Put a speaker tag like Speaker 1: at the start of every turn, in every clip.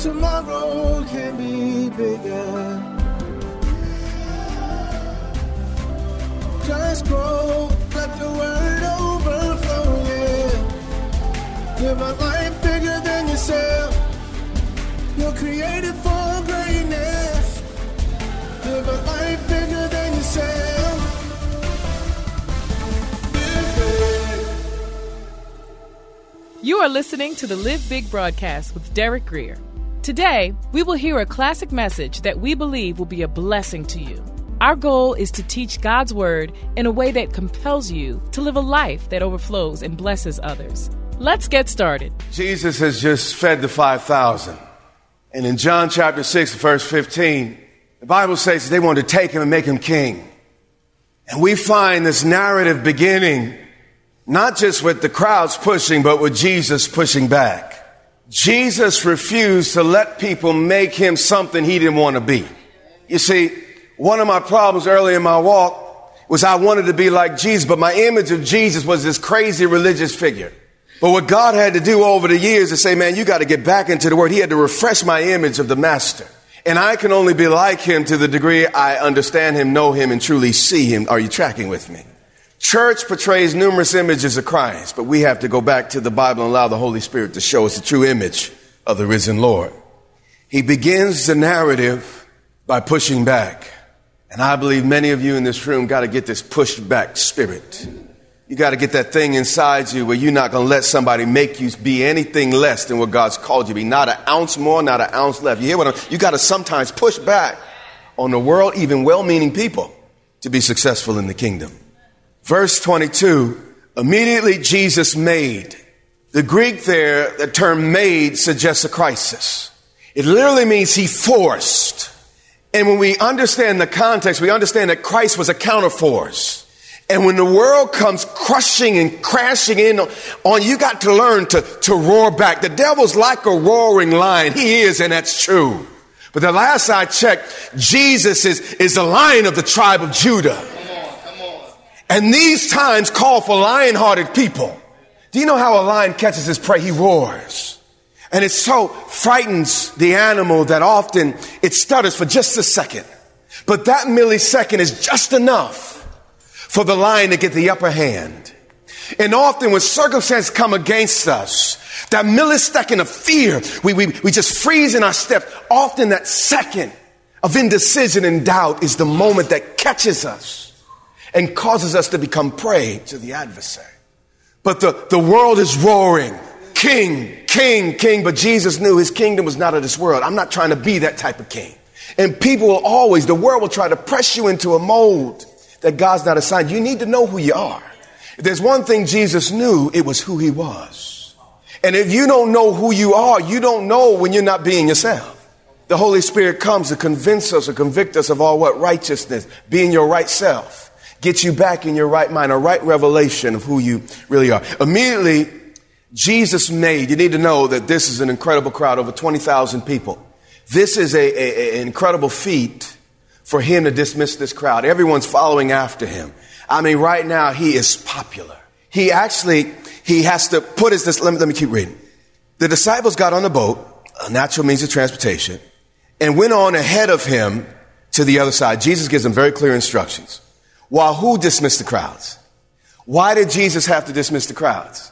Speaker 1: tomorrow can be bigger. Just grow, let the word overflow, yeah. Live a life bigger than yourself. You're created for greatness. Live a life bigger than yourself.
Speaker 2: You are listening to the Live Big broadcast with Derek Grier. Today, we will hear a classic message that we believe will be a blessing to you. Our goal is to teach God's Word in a way that compels you to live a life that overflows and blesses others. Let's get started.
Speaker 3: Jesus has just fed the 5,000. And in John chapter 6, verse 15, the Bible says they wanted to take him and make him king. And we find this narrative beginning not just with the crowds pushing, but with Jesus pushing back. Jesus refused to let people make him something he didn't want to be. You see, one of my problems early in my walk was I wanted to be like Jesus, but my image of Jesus was this crazy religious figure. But what God had to do over the years is say, man, you got to get back into the word. He had to refresh my image of the master. And I can only be like him to the degree I understand him, know him, and truly see him. Are you tracking with me? Church portrays numerous images of Christ, but we have to go back to the Bible and allow the Holy Spirit to show us the true image of the risen Lord. He begins the narrative by pushing back. And I believe many of you in this room got to get this pushed back spirit. You got to get that thing inside you where you're not going to let somebody make you be anything less than what God's called you to be. Not an ounce more, not an ounce less. You hear what I'm, you got to sometimes push back on the world, even well-meaning people to be successful in the kingdom. Verse 22, immediately Jesus made. The Greek there, the term made suggests a crisis. It literally means he forced. And when we understand the context, we understand that Christ was a counterforce. And when the world comes crushing and crashing in on you, got to learn to, to roar back. The devil's like a roaring lion. He is, and that's true. But the last I checked, Jesus is, is the lion of the tribe of Judah. And these times call for lion hearted people. Do you know how a lion catches his prey? He roars. And it so frightens the animal that often it stutters for just a second. But that millisecond is just enough for the lion to get the upper hand. And often when circumstances come against us, that millisecond of fear, we, we, we just freeze in our step. Often that second of indecision and doubt is the moment that catches us and causes us to become prey to the adversary. But the, the world is roaring. King, king, king. But Jesus knew his kingdom was not of this world. I'm not trying to be that type of king. And people will always, the world will try to press you into a mold that God's not assigned. You need to know who you are. If there's one thing Jesus knew, it was who he was. And if you don't know who you are, you don't know when you're not being yourself. The Holy Spirit comes to convince us or convict us of all what righteousness, being your right self get you back in your right mind, a right revelation of who you really are. Immediately, Jesus made, you need to know that this is an incredible crowd, over 20,000 people. This is a, an incredible feat for him to dismiss this crowd. Everyone's following after him. I mean, right now, he is popular. He actually, he has to put his, this, let me, let me keep reading. The disciples got on the boat, a natural means of transportation, and went on ahead of him to the other side. Jesus gives them very clear instructions. While who dismissed the crowds? Why did Jesus have to dismiss the crowds?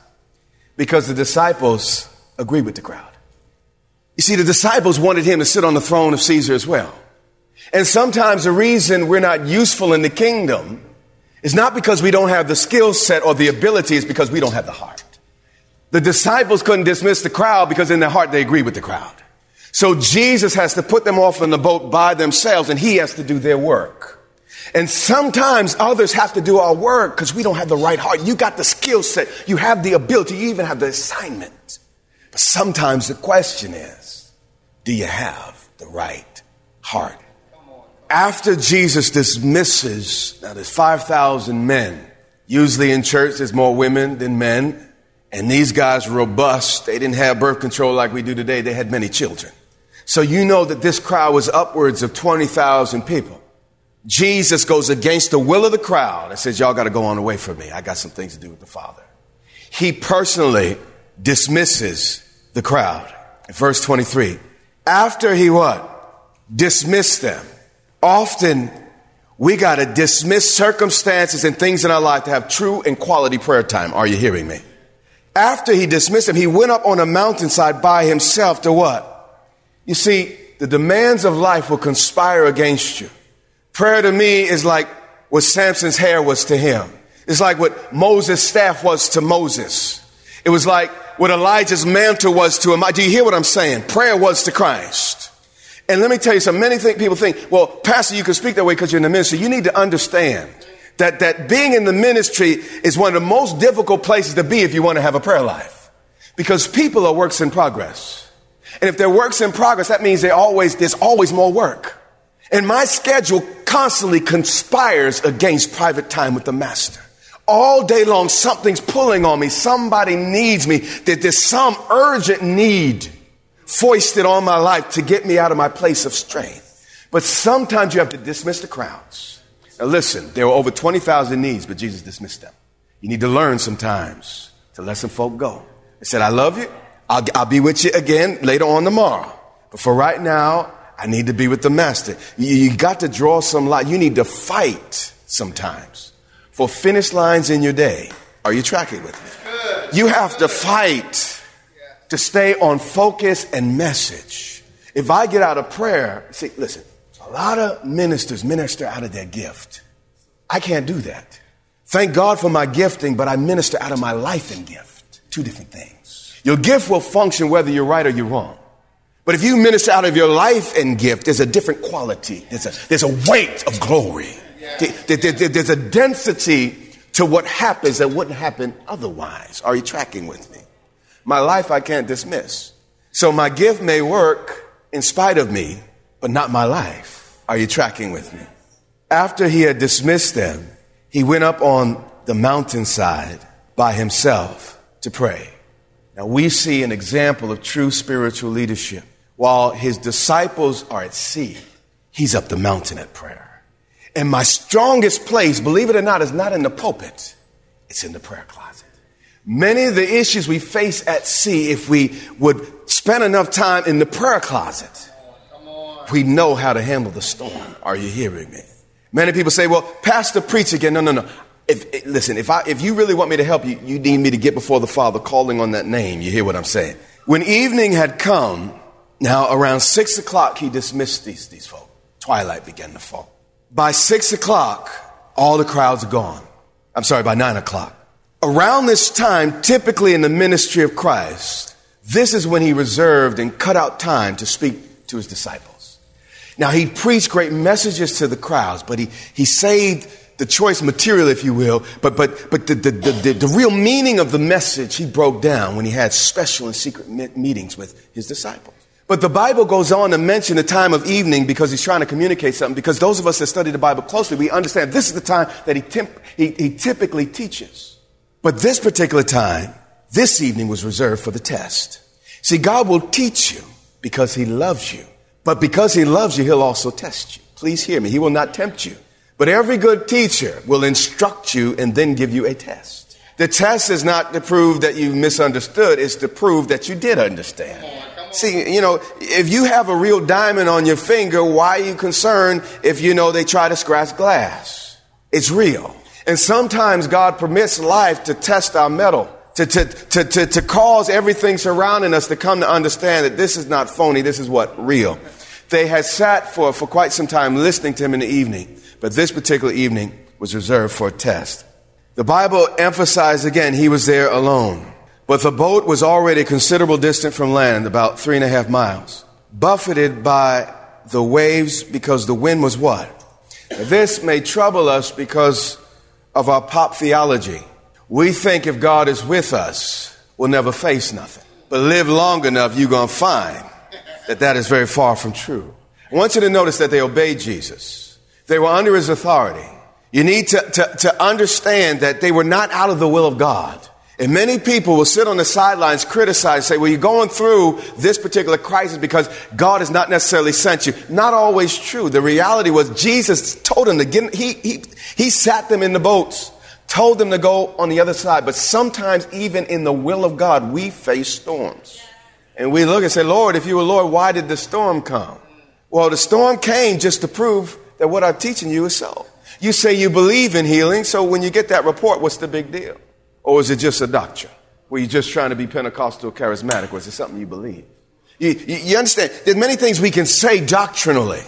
Speaker 3: Because the disciples agreed with the crowd. You see, the disciples wanted him to sit on the throne of Caesar as well. And sometimes the reason we're not useful in the kingdom is not because we don't have the skill set or the ability, it's because we don't have the heart. The disciples couldn't dismiss the crowd because in their heart they agreed with the crowd. So Jesus has to put them off in the boat by themselves and he has to do their work. And sometimes others have to do our work because we don't have the right heart. You got the skill set, you have the ability, you even have the assignment. But sometimes the question is do you have the right heart? After Jesus dismisses, now there's 5,000 men. Usually in church, there's more women than men. And these guys robust. They didn't have birth control like we do today. They had many children. So you know that this crowd was upwards of 20,000 people. Jesus goes against the will of the crowd and says, Y'all got to go on away from me. I got some things to do with the Father. He personally dismisses the crowd. Verse 23, after he what? Dismissed them. Often we got to dismiss circumstances and things in our life to have true and quality prayer time. Are you hearing me? After he dismissed them, he went up on a mountainside by himself to what? You see, the demands of life will conspire against you. Prayer to me is like what Samson's hair was to him. It's like what Moses' staff was to Moses. It was like what Elijah's mantle was to him. Do you hear what I'm saying? Prayer was to Christ. And let me tell you something. Many think, people think, well, Pastor, you can speak that way because you're in the ministry. You need to understand that, that being in the ministry is one of the most difficult places to be if you want to have a prayer life. Because people are works in progress. And if they're works in progress, that means they always, there's always more work. And my schedule constantly conspires against private time with the master all day long, something's pulling on me. Somebody needs me. That there's some urgent need foisted on my life to get me out of my place of strength. But sometimes you have to dismiss the crowds. Now listen, there were over 20,000 needs, but Jesus dismissed them. You need to learn sometimes to let some folk go. He said, I love you. I'll, I'll be with you again later on tomorrow. But for right now, I need to be with the master. You, you got to draw some light. You need to fight sometimes for finish lines in your day. Are you tracking with me? You have to fight to stay on focus and message. If I get out of prayer, see, listen, a lot of ministers minister out of their gift. I can't do that. Thank God for my gifting, but I minister out of my life and gift. Two different things. Your gift will function whether you're right or you're wrong. But if you minister out of your life and gift, there's a different quality. There's a, there's a weight of glory. There's a density to what happens that wouldn't happen otherwise. Are you tracking with me? My life I can't dismiss. So my gift may work in spite of me, but not my life. Are you tracking with me? After he had dismissed them, he went up on the mountainside by himself to pray. Now we see an example of true spiritual leadership. While his disciples are at sea, he's up the mountain at prayer. And my strongest place, believe it or not, is not in the pulpit, it's in the prayer closet. Many of the issues we face at sea, if we would spend enough time in the prayer closet, we know how to handle the storm. Are you hearing me? Many people say, well, Pastor, preach again. No, no, no. If, eh, listen, if, I, if you really want me to help you, you need me to get before the Father calling on that name. You hear what I'm saying? When evening had come, now around six o'clock, he dismissed these, these folk. Twilight began to fall. By six o'clock, all the crowds are gone. I'm sorry, by nine o'clock. Around this time, typically in the ministry of Christ, this is when he reserved and cut out time to speak to his disciples. Now, he preached great messages to the crowds, but he, he saved the choice material, if you will, but, but, but the, the, the, the, real meaning of the message he broke down when he had special and secret meetings with his disciples. But the Bible goes on to mention the time of evening because he's trying to communicate something. Because those of us that study the Bible closely, we understand this is the time that he, temp- he, he typically teaches. But this particular time, this evening was reserved for the test. See, God will teach you because he loves you. But because he loves you, he'll also test you. Please hear me. He will not tempt you. But every good teacher will instruct you and then give you a test. The test is not to prove that you misunderstood, it's to prove that you did understand. See, you know, if you have a real diamond on your finger, why are you concerned if you know they try to scratch glass? It's real. And sometimes God permits life to test our mettle, to, to, to, to, to cause everything surrounding us to come to understand that this is not phony, this is what? Real. They had sat for, for quite some time listening to him in the evening, but this particular evening was reserved for a test. The Bible emphasized again, he was there alone. But the boat was already a considerable distance from land, about three and a half miles, buffeted by the waves because the wind was what? This may trouble us because of our pop theology. We think if God is with us, we'll never face nothing. But live long enough, you're going to find that that is very far from true. I want you to notice that they obeyed Jesus. They were under his authority. You need to, to, to understand that they were not out of the will of God. And many people will sit on the sidelines, criticize, say, well, you're going through this particular crisis because God has not necessarily sent you. Not always true. The reality was Jesus told them to get, he, he, he sat them in the boats, told them to go on the other side. But sometimes even in the will of God, we face storms. And we look and say, Lord, if you were Lord, why did the storm come? Well, the storm came just to prove that what I'm teaching you is so. You say you believe in healing, so when you get that report, what's the big deal? Or is it just a doctrine? Were you just trying to be Pentecostal charismatic? Was it something you believe? You, you, you understand? There's many things we can say doctrinally,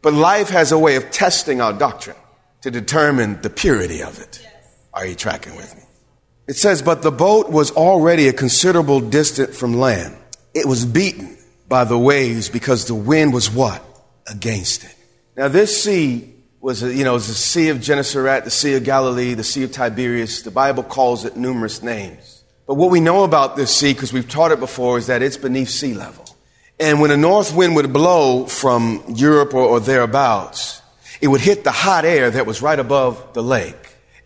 Speaker 3: but life has a way of testing our doctrine to determine the purity of it. Are you tracking with me? It says, but the boat was already a considerable distance from land. It was beaten by the waves because the wind was what? Against it. Now this sea was, you know, was the Sea of Gennesaret, the Sea of Galilee, the Sea of Tiberias. The Bible calls it numerous names. But what we know about this sea, because we've taught it before, is that it's beneath sea level. And when a north wind would blow from Europe or, or thereabouts, it would hit the hot air that was right above the lake.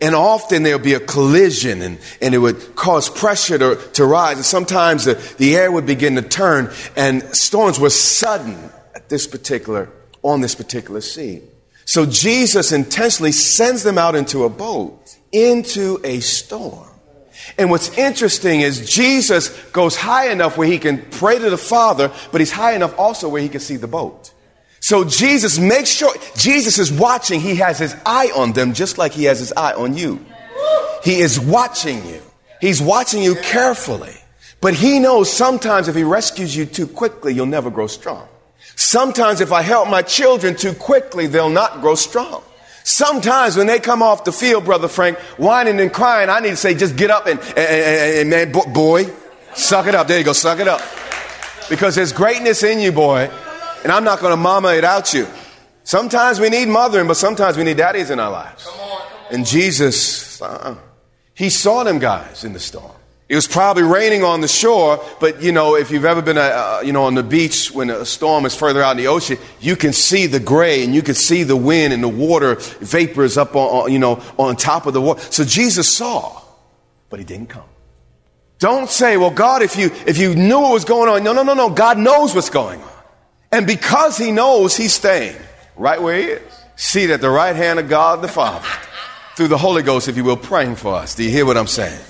Speaker 3: And often there would be a collision and, and it would cause pressure to, to rise. And sometimes the, the air would begin to turn and storms were sudden at this particular, on this particular sea. So Jesus intentionally sends them out into a boat, into a storm. And what's interesting is Jesus goes high enough where he can pray to the Father, but he's high enough also where he can see the boat. So Jesus makes sure, Jesus is watching, he has his eye on them just like he has his eye on you. He is watching you. He's watching you carefully. But he knows sometimes if he rescues you too quickly, you'll never grow strong. Sometimes if I help my children too quickly, they'll not grow strong. Sometimes when they come off the field, Brother Frank, whining and crying, I need to say, just get up and, and, and, and man, boy, suck it up. There you go, suck it up. Because there's greatness in you, boy. And I'm not going to mama it out you. Sometimes we need mothering, but sometimes we need daddies in our lives. And Jesus, uh, he saw them guys in the storm. It was probably raining on the shore, but you know, if you've ever been, uh, uh, you know, on the beach when a storm is further out in the ocean, you can see the gray and you can see the wind and the water vapors up on, you know, on top of the water. So Jesus saw, but he didn't come. Don't say, well, God, if you, if you knew what was going on. No, no, no, no. God knows what's going on. And because he knows, he's staying right where he is. Seated at the right hand of God the Father through the Holy Ghost, if you will, praying for us. Do you hear what I'm saying?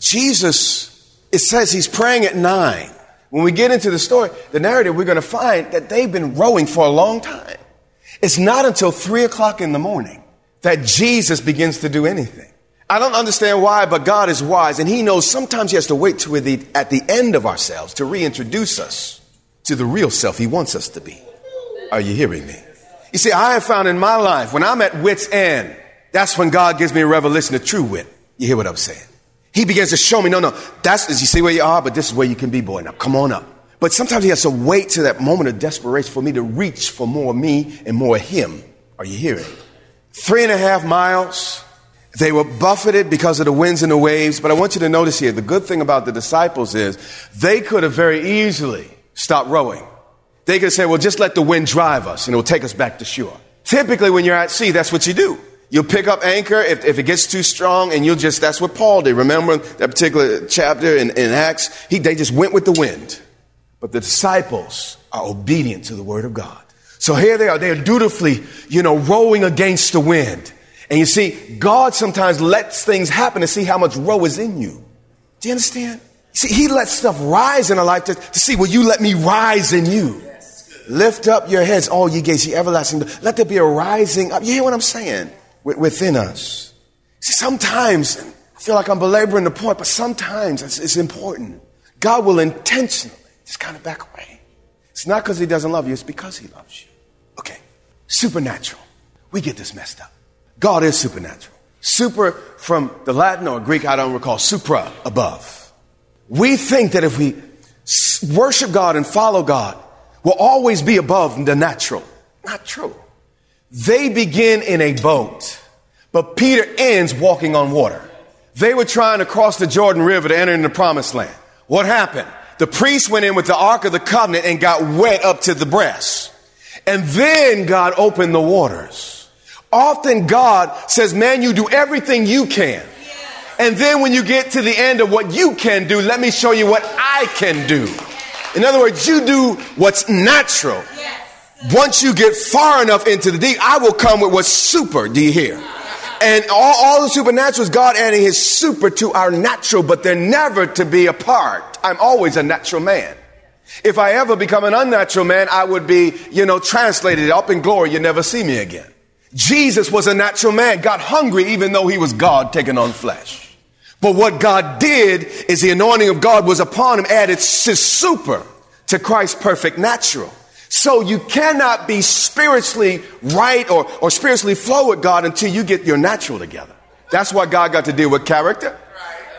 Speaker 3: Jesus, it says he's praying at nine. When we get into the story, the narrative, we're going to find that they've been rowing for a long time. It's not until three o'clock in the morning that Jesus begins to do anything. I don't understand why, but God is wise and he knows sometimes he has to wait to the, at the end of ourselves to reintroduce us to the real self he wants us to be. Are you hearing me? You see, I have found in my life when I'm at wit's end, that's when God gives me a revelation of true wit. You hear what I'm saying? He begins to show me, no, no, that's, as you see where you are, but this is where you can be, boy. Now come on up. But sometimes he has to wait to that moment of desperation for me to reach for more me and more him. Are you hearing? Three and a half miles. They were buffeted because of the winds and the waves. But I want you to notice here, the good thing about the disciples is they could have very easily stopped rowing. They could say, well, just let the wind drive us and it will take us back to shore. Typically, when you're at sea, that's what you do. You'll pick up anchor if, if it gets too strong, and you'll just, that's what Paul did. Remember that particular chapter in, in Acts? He, they just went with the wind. But the disciples are obedient to the word of God. So here they are. They are dutifully, you know, rowing against the wind. And you see, God sometimes lets things happen to see how much row is in you. Do you understand? See, He lets stuff rise in our life to, to see, will you let me rise in you? Lift up your heads, all ye gates, ye everlasting. Let there be a rising up. You hear what I'm saying? Within us. See, sometimes, I feel like I'm belaboring the point, but sometimes it's, it's important. God will intentionally just kind of back away. It's not because he doesn't love you, it's because he loves you. Okay. Supernatural. We get this messed up. God is supernatural. Super from the Latin or Greek, I don't recall, supra, above. We think that if we worship God and follow God, we'll always be above the natural. Not true. They begin in a boat, but Peter ends walking on water. They were trying to cross the Jordan River to enter into the promised land. What happened? The priest went in with the Ark of the Covenant and got wet up to the breast. And then God opened the waters. Often God says, man, you do everything you can. And then when you get to the end of what you can do, let me show you what I can do. In other words, you do what's natural. Once you get far enough into the deep, I will come with what's super. Do you hear? And all, all the supernatural is God adding his super to our natural, but they're never to be apart. I'm always a natural man. If I ever become an unnatural man, I would be, you know, translated up in glory. You never see me again. Jesus was a natural man, got hungry even though he was God taking on flesh. But what God did is the anointing of God was upon him, added super to Christ's perfect natural. So you cannot be spiritually right or, or spiritually flow with God until you get your natural together. That's why God got to deal with character.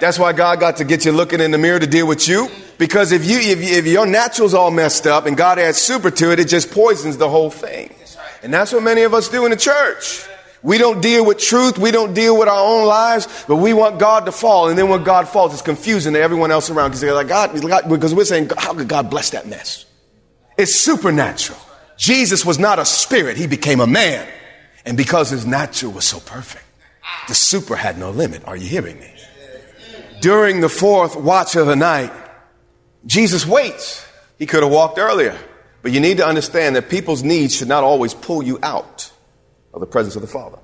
Speaker 3: That's why God got to get you looking in the mirror to deal with you. Because if you, if, if your natural's all messed up and God adds super to it, it just poisons the whole thing. And that's what many of us do in the church. We don't deal with truth. We don't deal with our own lives, but we want God to fall. And then when God falls, it's confusing to everyone else around because they're like, God, because we're saying, how could God bless that mess? It's supernatural. Jesus was not a spirit. He became a man. And because his natural was so perfect, the super had no limit. Are you hearing me? During the fourth watch of the night, Jesus waits. He could have walked earlier. But you need to understand that people's needs should not always pull you out of the presence of the Father.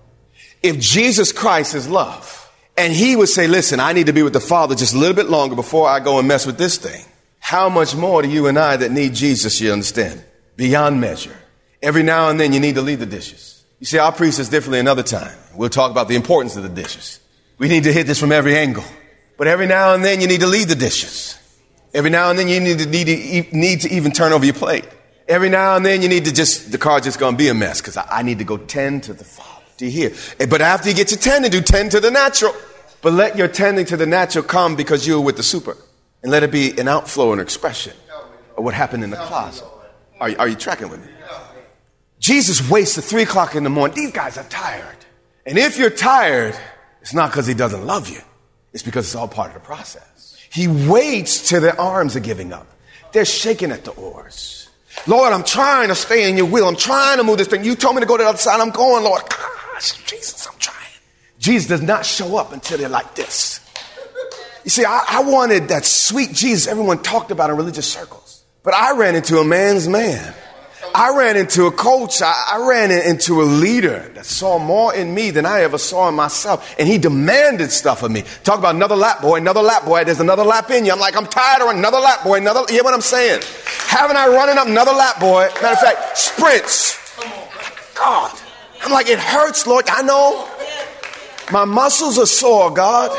Speaker 3: If Jesus Christ is love, and he would say, listen, I need to be with the Father just a little bit longer before I go and mess with this thing. How much more do you and I that need Jesus, you understand? Beyond measure. Every now and then you need to leave the dishes. You see, our priest is differently another time. We'll talk about the importance of the dishes. We need to hit this from every angle. But every now and then you need to leave the dishes. Every now and then you need to, need to, need to even turn over your plate. Every now and then you need to just, the car's just to be a mess because I, I, need to go tend to the Father. Do you hear? Eh, but after you get to tending, do tend to the natural. But let your tending to the natural come because you're with the super. And let it be an outflow and expression of what happened in the closet. Are, are you tracking with me? Jesus waits at three o'clock in the morning. These guys are tired. And if you're tired, it's not because he doesn't love you. It's because it's all part of the process. He waits till their arms are giving up. They're shaking at the oars. Lord, I'm trying to stay in your will. I'm trying to move this thing. You told me to go to the other side. I'm going, Lord. Gosh, Jesus, I'm trying. Jesus does not show up until they're like this. You see, I, I wanted that sweet Jesus everyone talked about in religious circles. But I ran into a man's man. I ran into a coach. I, I, ran into a leader that saw more in me than I ever saw in myself. And he demanded stuff of me. Talk about another lap boy, another lap boy. There's another lap in you. I'm like, I'm tired of another lap boy, another, you hear what I'm saying? Haven't I running up another lap boy? Matter of fact, sprints. God. I'm like, it hurts, Lord. I know. My muscles are sore, God.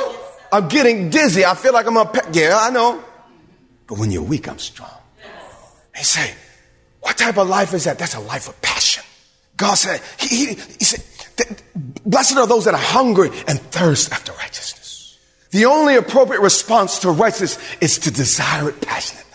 Speaker 3: I'm getting dizzy. I feel like I'm a pet. Yeah, I know. But when you're weak, I'm strong. He say, what type of life is that? That's a life of passion. God said, He, he, he said, blessed are those that are hungry and thirst after righteousness. The only appropriate response to righteousness is to desire it passionately.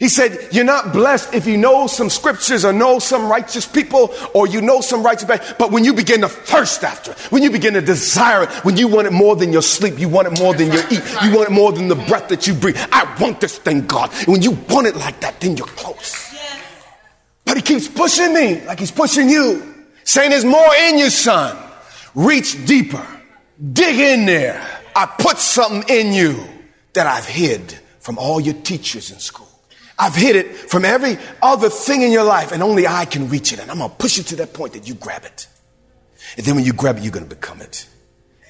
Speaker 3: He said, you're not blessed if you know some scriptures or know some righteous people or you know some righteous, people. but when you begin to thirst after it, when you begin to desire it, when you want it more than your sleep, you want it more than your eat, you want it more than the breath that you breathe. I want this thing, God. And when you want it like that, then you're close. But he keeps pushing me like he's pushing you, saying there's more in you, son. Reach deeper. Dig in there. I put something in you that I've hid from all your teachers in school. I've hid it from every other thing in your life, and only I can reach it. And I'm going to push you to that point that you grab it. And then when you grab it, you're going to become it.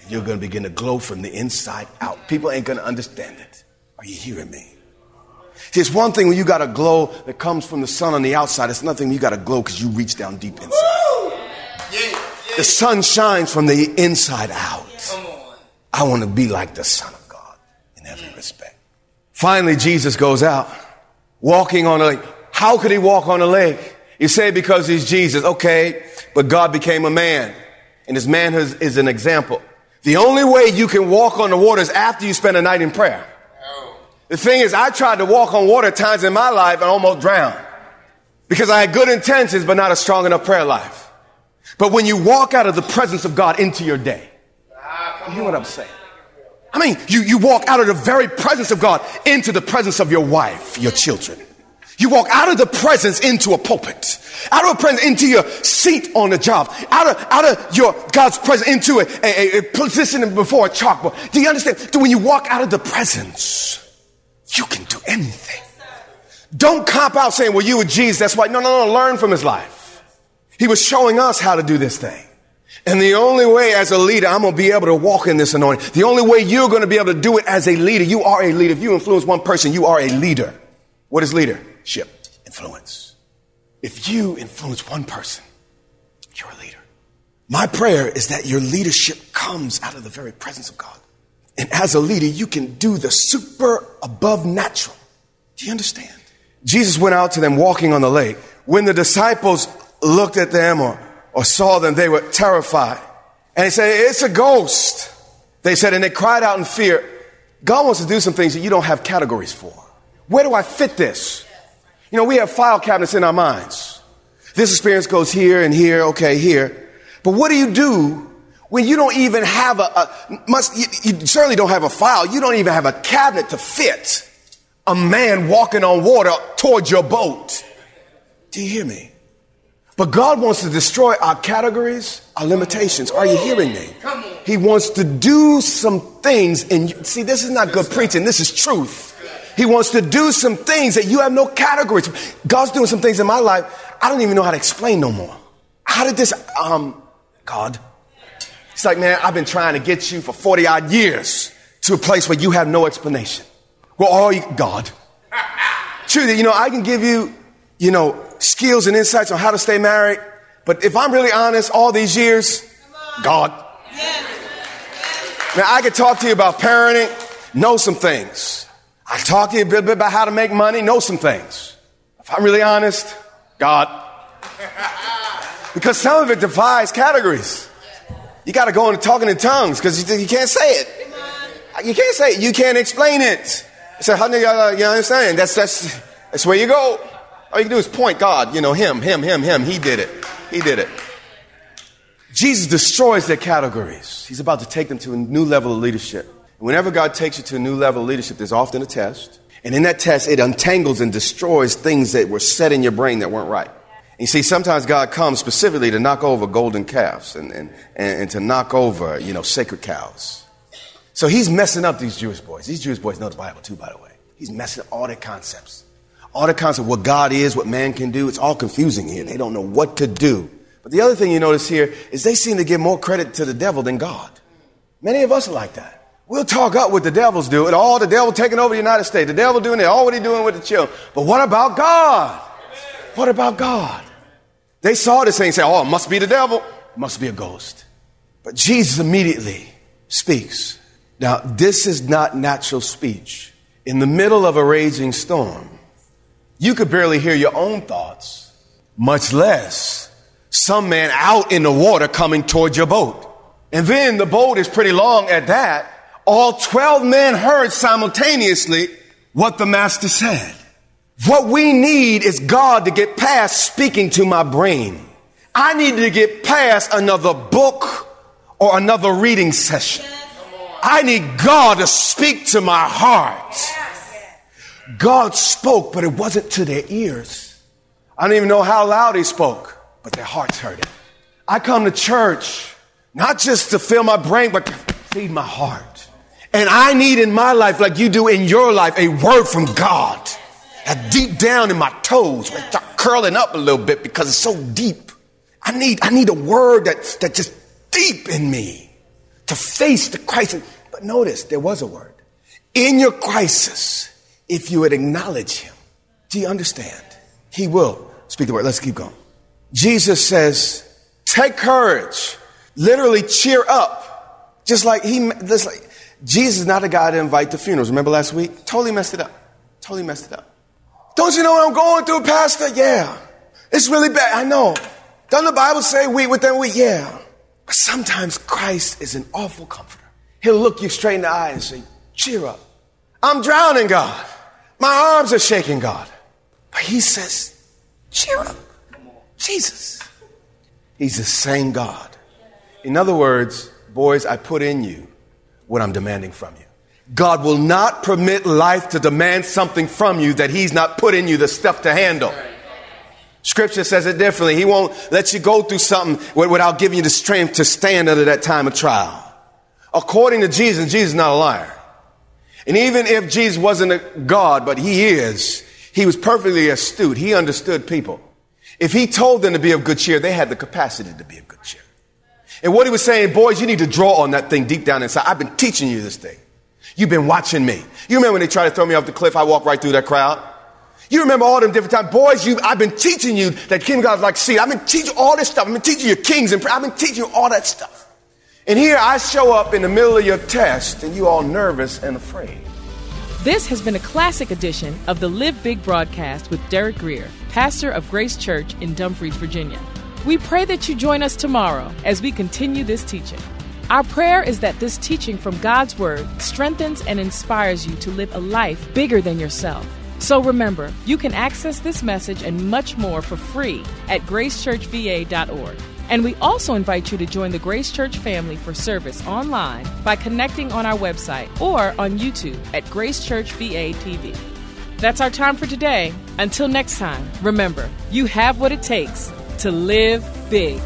Speaker 3: You're going to begin to glow from the inside out. People ain't going to understand it. Are you hearing me? See, it's one thing when you got a glow that comes from the sun on the outside. It's nothing when you got a glow because you reach down deep inside. Yeah, yeah. The sun shines from the inside out. I want to be like the Son of God in every respect. Finally, Jesus goes out walking on a lake. How could he walk on a lake? You say because he's Jesus. Okay, but God became a man. And his manhood is an example. The only way you can walk on the water is after you spend a night in prayer. The thing is, I tried to walk on water times in my life and almost drowned because I had good intentions, but not a strong enough prayer life. But when you walk out of the presence of God into your day, you hear what I'm saying? I mean, you, you walk out of the very presence of God into the presence of your wife, your children. You walk out of the presence into a pulpit, out of a presence into your seat on the job, out of, out of your God's presence into a, a, a position before a chalkboard. Do you understand? That when you walk out of the presence, you can do anything. Don't cop out saying, well, you were Jesus, that's why. No, no, no, learn from his life. He was showing us how to do this thing. And the only way as a leader, I'm going to be able to walk in this anointing. The only way you're going to be able to do it as a leader, you are a leader. If you influence one person, you are a leader. What is leadership? Influence. If you influence one person, you're a leader. My prayer is that your leadership comes out of the very presence of God. And as a leader, you can do the super above natural. Do you understand? Jesus went out to them walking on the lake. When the disciples looked at them or, or saw them, they were terrified. And they said, It's a ghost. They said, and they cried out in fear. God wants to do some things that you don't have categories for. Where do I fit this? You know, we have file cabinets in our minds. This experience goes here and here, okay, here. But what do you do when you don't even have a, a must, you, you certainly don't have a file. You don't even have a cabinet to fit a man walking on water towards your boat. Do you hear me? But God wants to destroy our categories, our limitations. Are you hearing me? He wants to do some things. And see, this is not good preaching. This is truth. He wants to do some things that you have no categories. God's doing some things in my life I don't even know how to explain no more. How did this, um, God? It's like, man, I've been trying to get you for 40 odd years to a place where you have no explanation. Well, all you, God. Truly, you know, I can give you, you know, skills and insights on how to stay married. But if I'm really honest, all these years, God. Now, I could talk to you about parenting, know some things. I talk to you a bit about how to make money, know some things. If I'm really honest, God. Because some of it defies categories. You got to go into talking in tongues because you, you, can't say it. You can't say it. You can't explain it. So how do you understand? That's, that's, that's where you go. All you can do is point God, you know, him, him, him, him. He did it. He did it. Jesus destroys their categories. He's about to take them to a new level of leadership. Whenever God takes you to a new level of leadership, there's often a test. And in that test, it untangles and destroys things that were set in your brain that weren't right. And you see, sometimes God comes specifically to knock over golden calves and, and, and, to knock over, you know, sacred cows. So he's messing up these Jewish boys. These Jewish boys know the Bible too, by the way. He's messing up all their concepts. All the concepts, what God is, what man can do. It's all confusing here. They don't know what to do. But the other thing you notice here is they seem to give more credit to the devil than God. Many of us are like that. We'll talk up what the devils do, and all the devil taking over the United States, the devil doing it, all what he doing with the children. But what about God? What about God? They saw this thing and said, Oh, it must be the devil, it must be a ghost. But Jesus immediately speaks. Now, this is not natural speech. In the middle of a raging storm, you could barely hear your own thoughts, much less some man out in the water coming towards your boat. And then the boat is pretty long at that all 12 men heard simultaneously what the master said. What we need is God to get past speaking to my brain. I need to get past another book or another reading session. I need God to speak to my heart. God spoke, but it wasn't to their ears. I don't even know how loud he spoke, but their hearts heard it. I come to church not just to fill my brain, but to feed my heart. And I need in my life, like you do in your life, a word from God. That deep down in my toes, where start curling up a little bit because it's so deep. I need, I need a word that's, that's just deep in me to face the crisis. But notice, there was a word. In your crisis, if you would acknowledge him, do you understand? He will speak the word. Let's keep going. Jesus says, take courage. Literally cheer up. Just like he, just like, Jesus is not a guy to invite to funerals. Remember last week? Totally messed it up. Totally messed it up. Don't you know what I'm going through, Pastor? Yeah. It's really bad. I know. Doesn't the Bible say we within we? Yeah. But sometimes Christ is an awful comforter. He'll look you straight in the eye and say, cheer up. I'm drowning, God. My arms are shaking, God. But he says, cheer up. Jesus. He's the same God. In other words, boys, I put in you what I'm demanding from you. God will not permit life to demand something from you that He's not put in you the stuff to handle. Scripture says it differently. He won't let you go through something without giving you the strength to stand under that time of trial. According to Jesus, Jesus is not a liar. And even if Jesus wasn't a God, but He is, He was perfectly astute. He understood people. If He told them to be of good cheer, they had the capacity to be of good cheer. And what He was saying, boys, you need to draw on that thing deep down inside. I've been teaching you this thing. You've been watching me. You remember when they tried to throw me off the cliff? I walked right through that crowd. You remember all them different times. Boys, you, I've been teaching you that King God's like seed. I've been teaching all this stuff. I've been teaching you kings and I've been teaching you all that stuff. And here I show up in the middle of your test and you all nervous and afraid.
Speaker 2: This has been a classic edition of the Live Big broadcast with Derek Grier, pastor of Grace Church in Dumfries, Virginia. We pray that you join us tomorrow as we continue this teaching. Our prayer is that this teaching from God's Word strengthens and inspires you to live a life bigger than yourself. So remember, you can access this message and much more for free at gracechurchva.org. And we also invite you to join the Grace Church family for service online by connecting on our website or on YouTube at Grace Church VA TV. That's our time for today. Until next time, remember, you have what it takes to live big.